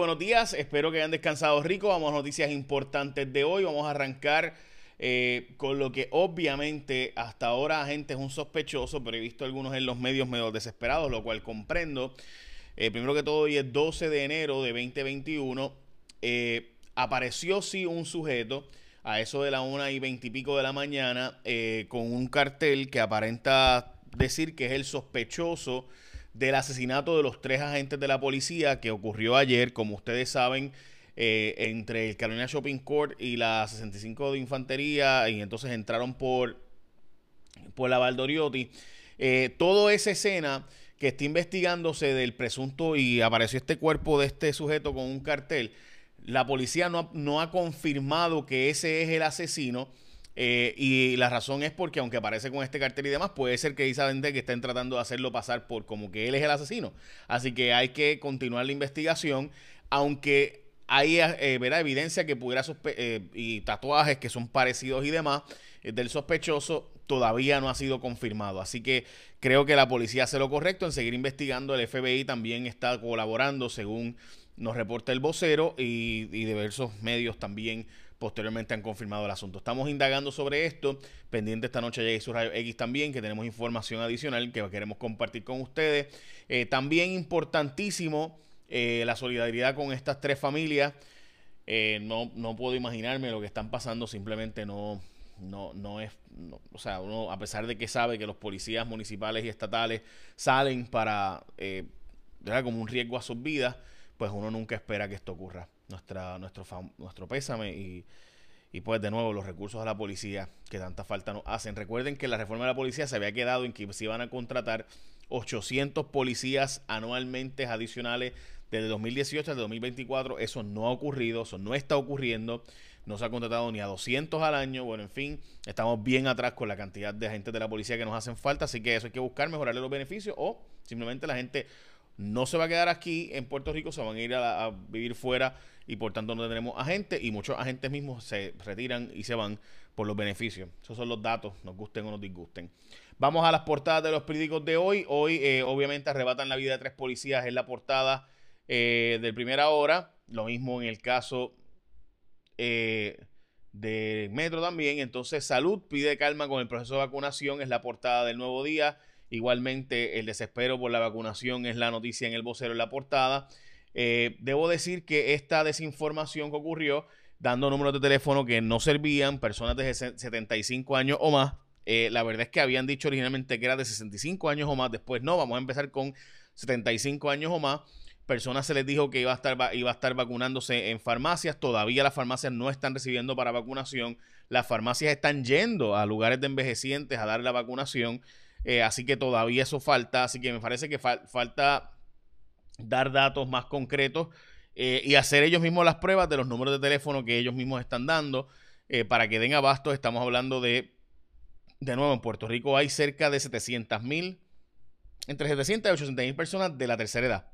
Buenos días, espero que hayan descansado rico. Vamos a noticias importantes de hoy. Vamos a arrancar eh, con lo que obviamente hasta ahora gente es un sospechoso, pero he visto algunos en los medios medio desesperados, lo cual comprendo. Eh, primero que todo, hoy es 12 de enero de 2021. Eh, apareció sí un sujeto a eso de la una y veintipico de la mañana con un cartel que aparenta decir que es el sospechoso del asesinato de los tres agentes de la policía que ocurrió ayer, como ustedes saben, eh, entre el Carolina Shopping Court y la 65 de Infantería, y entonces entraron por, por la Valdoriotti. Eh, toda esa escena que está investigándose del presunto y apareció este cuerpo de este sujeto con un cartel, la policía no, no ha confirmado que ese es el asesino eh, y la razón es porque, aunque aparece con este cartel y demás, puede ser que Isabel que estén tratando de hacerlo pasar por como que él es el asesino. Así que hay que continuar la investigación, aunque hay eh, evidencia que pudiera eh, y tatuajes que son parecidos y demás eh, del sospechoso todavía no ha sido confirmado. Así que creo que la policía hace lo correcto en seguir investigando. El FBI también está colaborando según nos reporta el vocero y, y diversos medios también posteriormente han confirmado el asunto. Estamos indagando sobre esto, pendiente esta noche llega su radio X también, que tenemos información adicional que queremos compartir con ustedes. Eh, también importantísimo eh, la solidaridad con estas tres familias. Eh, no, no puedo imaginarme lo que están pasando, simplemente no, no, no es, o sea, uno a pesar de que sabe que los policías municipales y estatales salen para, eh, como un riesgo a sus vidas, pues uno nunca espera que esto ocurra nuestra, nuestro, nuestro pésame y, y pues de nuevo los recursos a la policía que tanta falta nos hacen. Recuerden que la reforma de la policía se había quedado en que se iban a contratar 800 policías anualmente adicionales desde 2018 hasta 2024. Eso no ha ocurrido, eso no está ocurriendo. No se ha contratado ni a 200 al año. Bueno, en fin, estamos bien atrás con la cantidad de agentes de la policía que nos hacen falta. Así que eso hay que buscar, mejorarle los beneficios o simplemente la gente no se va a quedar aquí en Puerto Rico, se van a ir a, vivir fuera y por tanto no tendremos agentes y muchos agentes mismos se retiran y se van por los beneficios. Esos son los datos, nos gusten o nos disgusten. Vamos a las portadas de los periódicos de hoy. Hoy eh, obviamente arrebatan la vida de tres policías en la portada eh, de primera hora. Lo mismo en el caso eh, de Metro también. Entonces Salud pide calma con el proceso de vacunación. Es la portada del nuevo día. Igualmente, el desespero por la vacunación es la noticia en el vocero en la portada. Eh, debo decir que esta desinformación que ocurrió, dando números de teléfono que no servían, personas de 75 años o más, eh, la verdad es que habían dicho originalmente que era de 65 años o más, después no, vamos a empezar con 75 años o más. Personas se les dijo que iba a estar, iba a estar vacunándose en farmacias, todavía las farmacias no están recibiendo para vacunación, las farmacias están yendo a lugares de envejecientes a dar la vacunación. Eh, así que todavía eso falta. Así que me parece que falta dar datos más concretos eh, y hacer ellos mismos las pruebas de los números de teléfono que ellos mismos están dando eh, para que den abasto. Estamos hablando de, de nuevo, en Puerto Rico hay cerca de 700 mil, entre 700 y 800 mil personas de la tercera edad.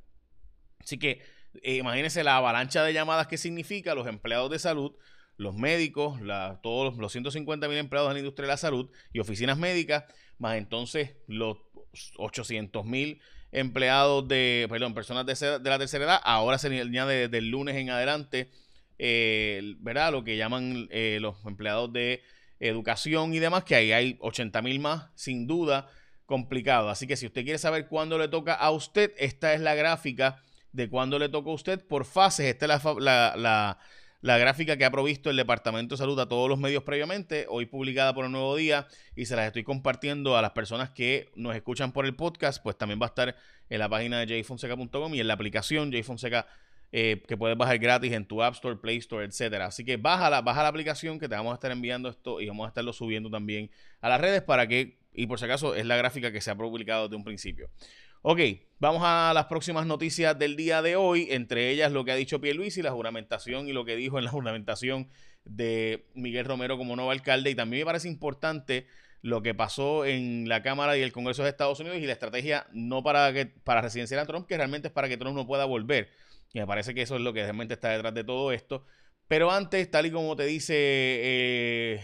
Así que imagínense la avalancha de llamadas que significa los empleados de salud los médicos, todos los 150 mil empleados en la industria de la salud y oficinas médicas, más entonces los 800 mil empleados de, perdón, personas de, la tercera edad, ahora se añade desde el lunes en adelante, eh, ¿verdad? Lo que llaman eh, los empleados de educación y demás, que ahí hay 80 mil más, sin duda, complicado. Así que si usted quiere saber cuándo le toca a usted, esta es la gráfica de cuándo le toca a usted por fases. Esta es la la gráfica que ha provisto el Departamento de Salud a todos los medios previamente, hoy publicada por el Nuevo Día, y se las estoy compartiendo a las personas que nos escuchan por el podcast, pues también va a estar en la página de jfonseca.com y en la aplicación jfonseca eh, que puedes bajar gratis en tu App Store, Play Store, etcétera. Así que baja baja la aplicación que te vamos a estar enviando esto y vamos a estarlo subiendo también a las redes para que, y por si acaso es la gráfica que se ha publicado desde un principio. Ok, vamos a las próximas noticias del día de hoy, entre ellas lo que ha dicho Luis y la juramentación y lo que dijo en la juramentación de Miguel Romero como nuevo alcalde. Y también me parece importante lo que pasó en la Cámara y el Congreso de Estados Unidos y la estrategia no para, que, para residenciar a Trump, que realmente es para que Trump no pueda volver. Y me parece que eso es lo que realmente está detrás de todo esto. Pero antes, tal y como te dice eh,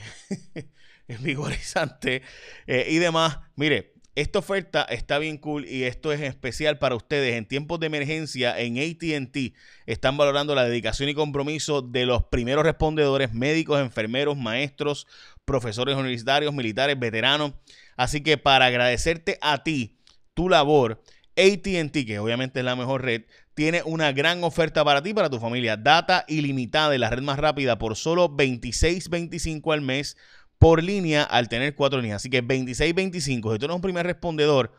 vigorizante eh, y demás, mire, esta oferta está bien cool y esto es especial para ustedes. En tiempos de emergencia en ATT están valorando la dedicación y compromiso de los primeros respondedores, médicos, enfermeros, maestros, profesores universitarios, militares, veteranos. Así que para agradecerte a ti, tu labor, ATT, que obviamente es la mejor red, tiene una gran oferta para ti y para tu familia. Data ilimitada de la red más rápida por solo $26.25 al mes por línea al tener cuatro líneas. Así que 2625. Si tú eres un primer respondedor,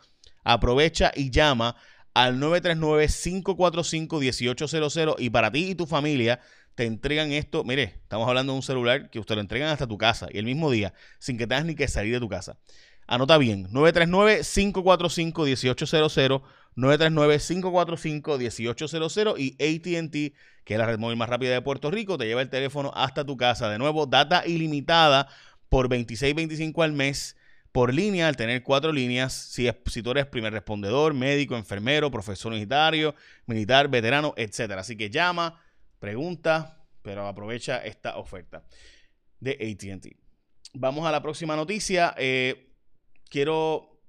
aprovecha y llama al 939-545-1800 y para ti y tu familia te entregan esto. Mire, estamos hablando de un celular que usted lo entregan hasta tu casa y el mismo día, sin que tengas ni que salir de tu casa. Anota bien, 939-545-1800, 939-545-1800 y ATT, que es la red móvil más rápida de Puerto Rico, te lleva el teléfono hasta tu casa. De nuevo, data ilimitada por 26.25 al mes por línea, al tener cuatro líneas, si, es, si tú eres primer respondedor, médico, enfermero, profesor universitario, militar, veterano, etc. Así que llama, pregunta, pero aprovecha esta oferta de ATT. Vamos a la próxima noticia. Eh, quiero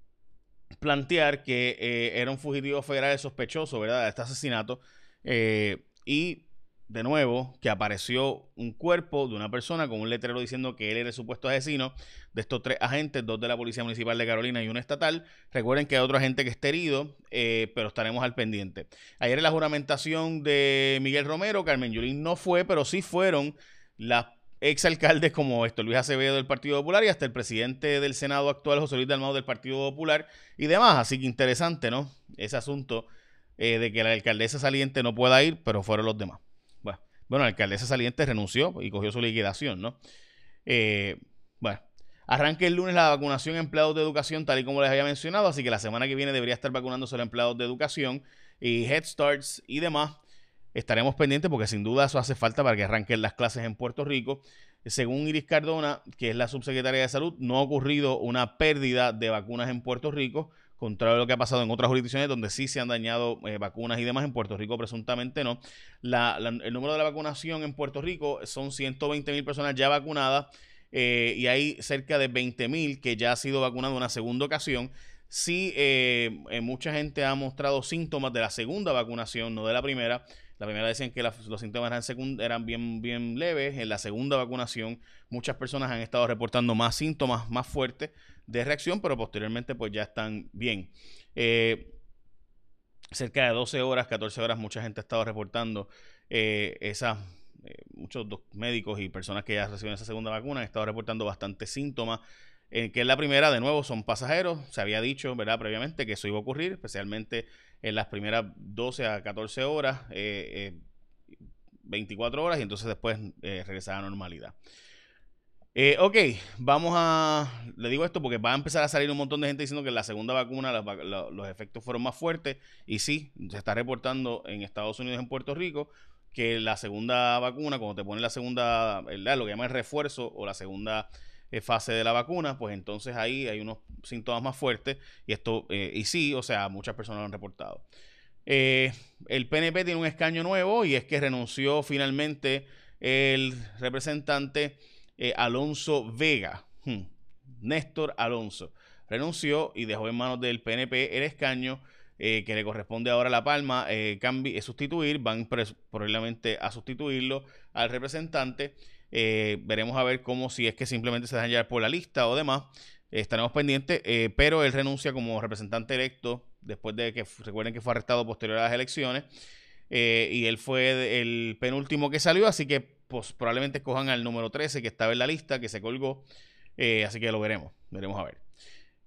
plantear que eh, era un fugitivo federal sospechoso, ¿verdad?, de este asesinato. Eh, y de nuevo, que apareció un cuerpo de una persona con un letrero diciendo que él era el supuesto asesino de estos tres agentes, dos de la Policía Municipal de Carolina y uno estatal. Recuerden que hay otro agente que está herido, eh, pero estaremos al pendiente. Ayer en la juramentación de Miguel Romero, Carmen Yulín no fue, pero sí fueron las exalcaldes como esto, Luis Acevedo del Partido Popular y hasta el presidente del Senado actual, José Luis Dalmado del Partido Popular y demás. Así que interesante, ¿no? Ese asunto eh, de que la alcaldesa saliente no pueda ir, pero fueron los demás. Bueno, la alcaldesa saliente renunció y cogió su liquidación, ¿no? Eh, bueno, arranque el lunes la vacunación a empleados de educación, tal y como les había mencionado, así que la semana que viene debería estar vacunándose los empleados de educación y Head Starts y demás. Estaremos pendientes porque sin duda eso hace falta para que arranquen las clases en Puerto Rico. Según Iris Cardona, que es la subsecretaria de Salud, no ha ocurrido una pérdida de vacunas en Puerto Rico contrario a lo que ha pasado en otras jurisdicciones donde sí se han dañado eh, vacunas y demás, en Puerto Rico presuntamente no. el número de la vacunación en Puerto Rico son 120 mil personas ya vacunadas eh, y hay cerca de 20 mil que ya ha sido vacunado una segunda ocasión. Sí, eh, mucha gente ha mostrado síntomas de la segunda vacunación, no de la primera. La primera decían que los síntomas eran, eran bien, bien leves. En la segunda vacunación, muchas personas han estado reportando más síntomas más fuertes de reacción, pero posteriormente pues ya están bien. Eh, cerca de 12 horas, 14 horas, mucha gente ha estado reportando eh, esas, eh, muchos médicos y personas que ya reciben esa segunda vacuna han estado reportando bastantes síntomas. Que es la primera, de nuevo, son pasajeros. Se había dicho, ¿verdad?, previamente que eso iba a ocurrir, especialmente en las primeras 12 a 14 horas, 24 horas, y entonces después regresar a normalidad. Eh, ok, vamos a. Le digo esto porque va a empezar a salir un montón de gente diciendo que la segunda vacuna los efectos fueron más fuertes. Y sí, se está reportando en Estados Unidos en Puerto Rico que la segunda vacuna, cuando te ponen la segunda, lo que llama el refuerzo o la segunda eh, fase de la vacuna, pues entonces ahí hay unos síntomas más fuertes. Y esto, eh, y sí, o sea, muchas personas lo han reportado. el PNP tiene un escaño nuevo y es que renunció finalmente el representante. Eh, Alonso Vega, hmm, Néstor Alonso, renunció y dejó en manos del PNP el escaño eh, que le corresponde ahora a La Palma eh, sustituir, van probablemente a sustituirlo al representante. Veremos a ver cómo si es que simplemente se dejan llevar por la lista o demás. estaremos pendientes, pero él renuncia como representante electo después de que recuerden que fue arrestado posterior a las elecciones. y él fue el penúltimo que salió, así que pues probablemente cojan al número 13 que estaba en la lista, que se colgó. Eh, así que lo veremos, veremos a ver.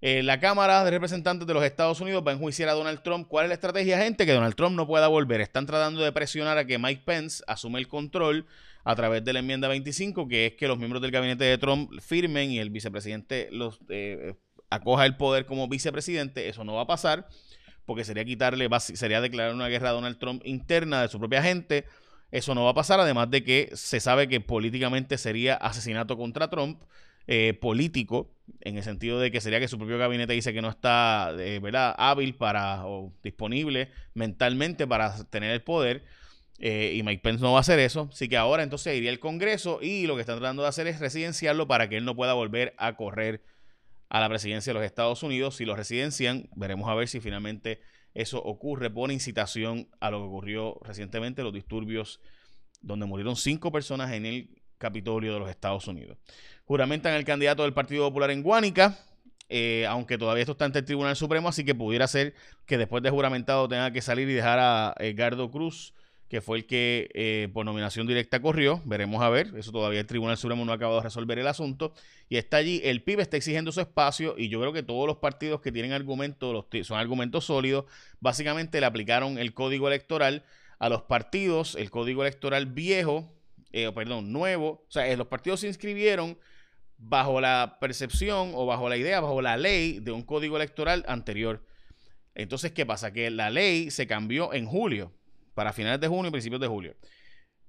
Eh, la Cámara de Representantes de los Estados Unidos va a enjuiciar a Donald Trump. ¿Cuál es la estrategia, gente? Que Donald Trump no pueda volver. Están tratando de presionar a que Mike Pence asume el control a través de la enmienda 25, que es que los miembros del gabinete de Trump firmen y el vicepresidente los eh, acoja el poder como vicepresidente. Eso no va a pasar porque sería quitarle, sería declarar una guerra a Donald Trump interna de su propia gente eso no va a pasar, además de que se sabe que políticamente sería asesinato contra Trump, eh, político, en el sentido de que sería que su propio gabinete dice que no está eh, ¿verdad? hábil para o disponible mentalmente para tener el poder. Eh, y Mike Pence no va a hacer eso. Así que ahora entonces iría al Congreso y lo que están tratando de hacer es residenciarlo para que él no pueda volver a correr a la presidencia de los Estados Unidos. Si lo residencian, veremos a ver si finalmente eso ocurre por incitación a lo que ocurrió recientemente, los disturbios donde murieron cinco personas en el Capitolio de los Estados Unidos. Juramentan el candidato del Partido Popular en Guánica, eh, aunque todavía esto está ante el Tribunal Supremo, así que pudiera ser que después de juramentado tenga que salir y dejar a Edgardo Cruz que fue el que eh, por nominación directa corrió. Veremos a ver, eso todavía el Tribunal Supremo no ha acabado de resolver el asunto. Y está allí, el PIB está exigiendo su espacio y yo creo que todos los partidos que tienen argumentos, son argumentos sólidos, básicamente le aplicaron el código electoral a los partidos, el código electoral viejo, eh, perdón, nuevo, o sea, eh, los partidos se inscribieron bajo la percepción o bajo la idea, bajo la ley de un código electoral anterior. Entonces, ¿qué pasa? Que la ley se cambió en julio para finales de junio y principios de julio.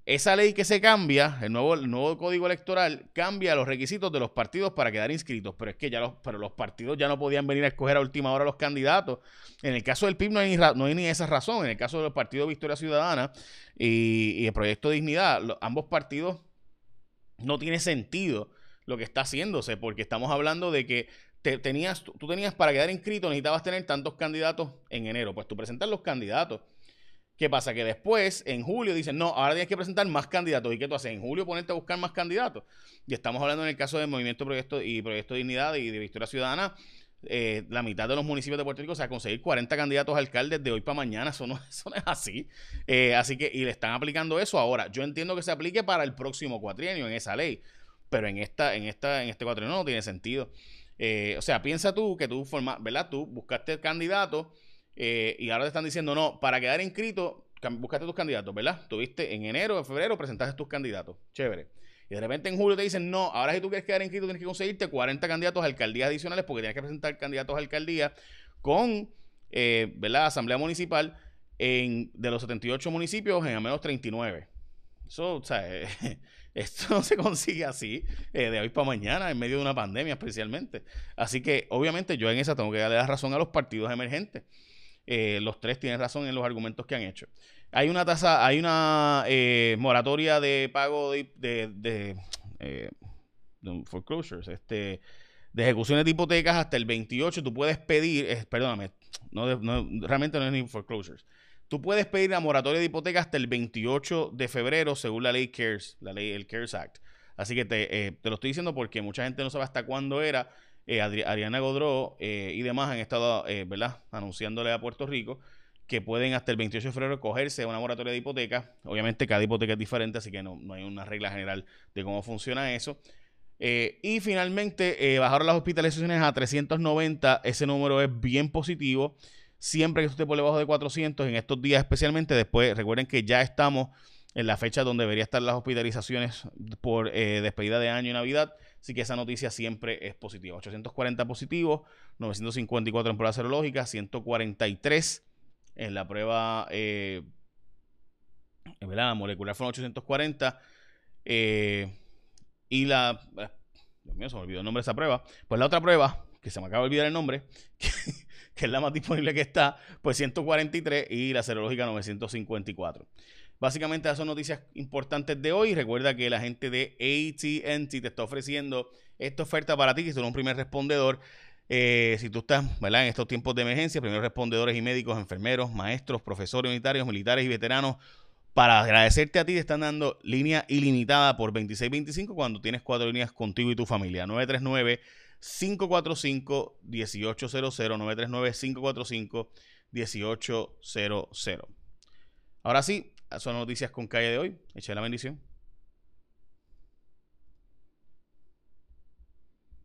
Esa ley que se cambia, el nuevo, nuevo código electoral, cambia los requisitos de los partidos para quedar inscritos. Pero es que ya los, pero los partidos ya no podían venir a escoger a última hora los candidatos. En el caso del PIB no hay, ni, no hay ni esa razón. En el caso del Partido Victoria Ciudadana y, el Proyecto Dignidad, ambos partidos no tiene sentido lo que está haciéndose, porque estamos hablando de que tenías, tú tenías para quedar inscrito, necesitabas tener tantos candidatos en enero. Pues tú presentas los candidatos ¿Qué pasa? Que después, en julio, dicen, no, ahora tienes que presentar más candidatos. ¿Y qué tú haces? En julio ponerte a buscar más candidatos. Y estamos hablando en el caso del Movimiento Proyecto y Proyecto Dignidad y de Victoria Ciudadana, eh, la mitad de los municipios de Puerto Rico, o sea, conseguir 40 candidatos a alcaldes de hoy para mañana, eso no, eso es así. Eh, así que, y le están aplicando eso ahora. Yo entiendo que se aplique para el próximo cuatrienio en esa ley, pero en esta, en esta, en este cuatrienio no tiene sentido. Eh, o sea, piensa tú que tú formas, ¿verdad? Tú buscaste el candidato eh, y ahora te están diciendo, no, para quedar inscrito, buscaste tus candidatos, ¿verdad? Tuviste en enero, en febrero, presentaste tus candidatos. Chévere. Y de repente en julio te dicen, no, ahora si tú quieres quedar inscrito tienes que conseguirte 40 candidatos a alcaldías adicionales porque tienes que presentar candidatos a alcaldía con, eh, ¿verdad? Asamblea municipal en, de los 78 municipios en al menos 39. Eso, o sea, esto no se consigue así eh, de hoy para mañana, en medio de una pandemia especialmente. Así que, obviamente, yo en esa tengo que darle la razón a los partidos emergentes. Eh, los tres tienen razón en los argumentos que han hecho. Hay una tasa, hay una eh, moratoria de pago de, de, eh, foreclosures, este, de ejecuciones de hipotecas hasta el 28. Tú puedes pedir, perdóname, no, realmente no es ni foreclosures. Tú puedes pedir la moratoria de hipoteca hasta el 28 de febrero, según la ley CARES, la ley, el CARES Act. Así que te, te lo estoy diciendo porque mucha gente no sabe hasta cuándo era eh, Ariana Godró eh, y demás han estado, eh, ¿verdad?, anunciándole a Puerto Rico que pueden hasta el 28 de febrero cogerse una moratoria de hipoteca. Obviamente cada hipoteca es diferente, así que no, hay una regla general de cómo funciona eso. y finalmente bajaron las hospitalizaciones a 390. Ese número es bien positivo. Siempre que esté por debajo de 400, en estos días especialmente, después recuerden que ya estamos en la fecha donde debería estar las hospitalizaciones por despedida de año y Navidad. Así que esa noticia siempre es positiva. 840 positivos, 954 en prueba serológica, 143 en la prueba eh, ¿verdad? molecular fueron 840. Eh, y la... Eh, Dios mío, se me olvidó el nombre de esa prueba. Pues la otra prueba, que se me acaba de olvidar el nombre, que, es la más disponible que está, pues 143 y la serológica 954. Básicamente esas son noticias importantes de hoy. Recuerda que la gente de ATT te está ofreciendo esta oferta para ti, que son un primer respondedor. Eh, si tú estás en estos tiempos de emergencia, primeros respondedores y médicos, enfermeros, maestros, profesores unitarios, militares y veteranos, para agradecerte a ti, te están dando línea ilimitada por 2625 cuando tienes cuatro líneas contigo y tu familia. 939 545 1800 939 545 1800. Ahora sí, son noticias con calle de hoy. Eche la bendición.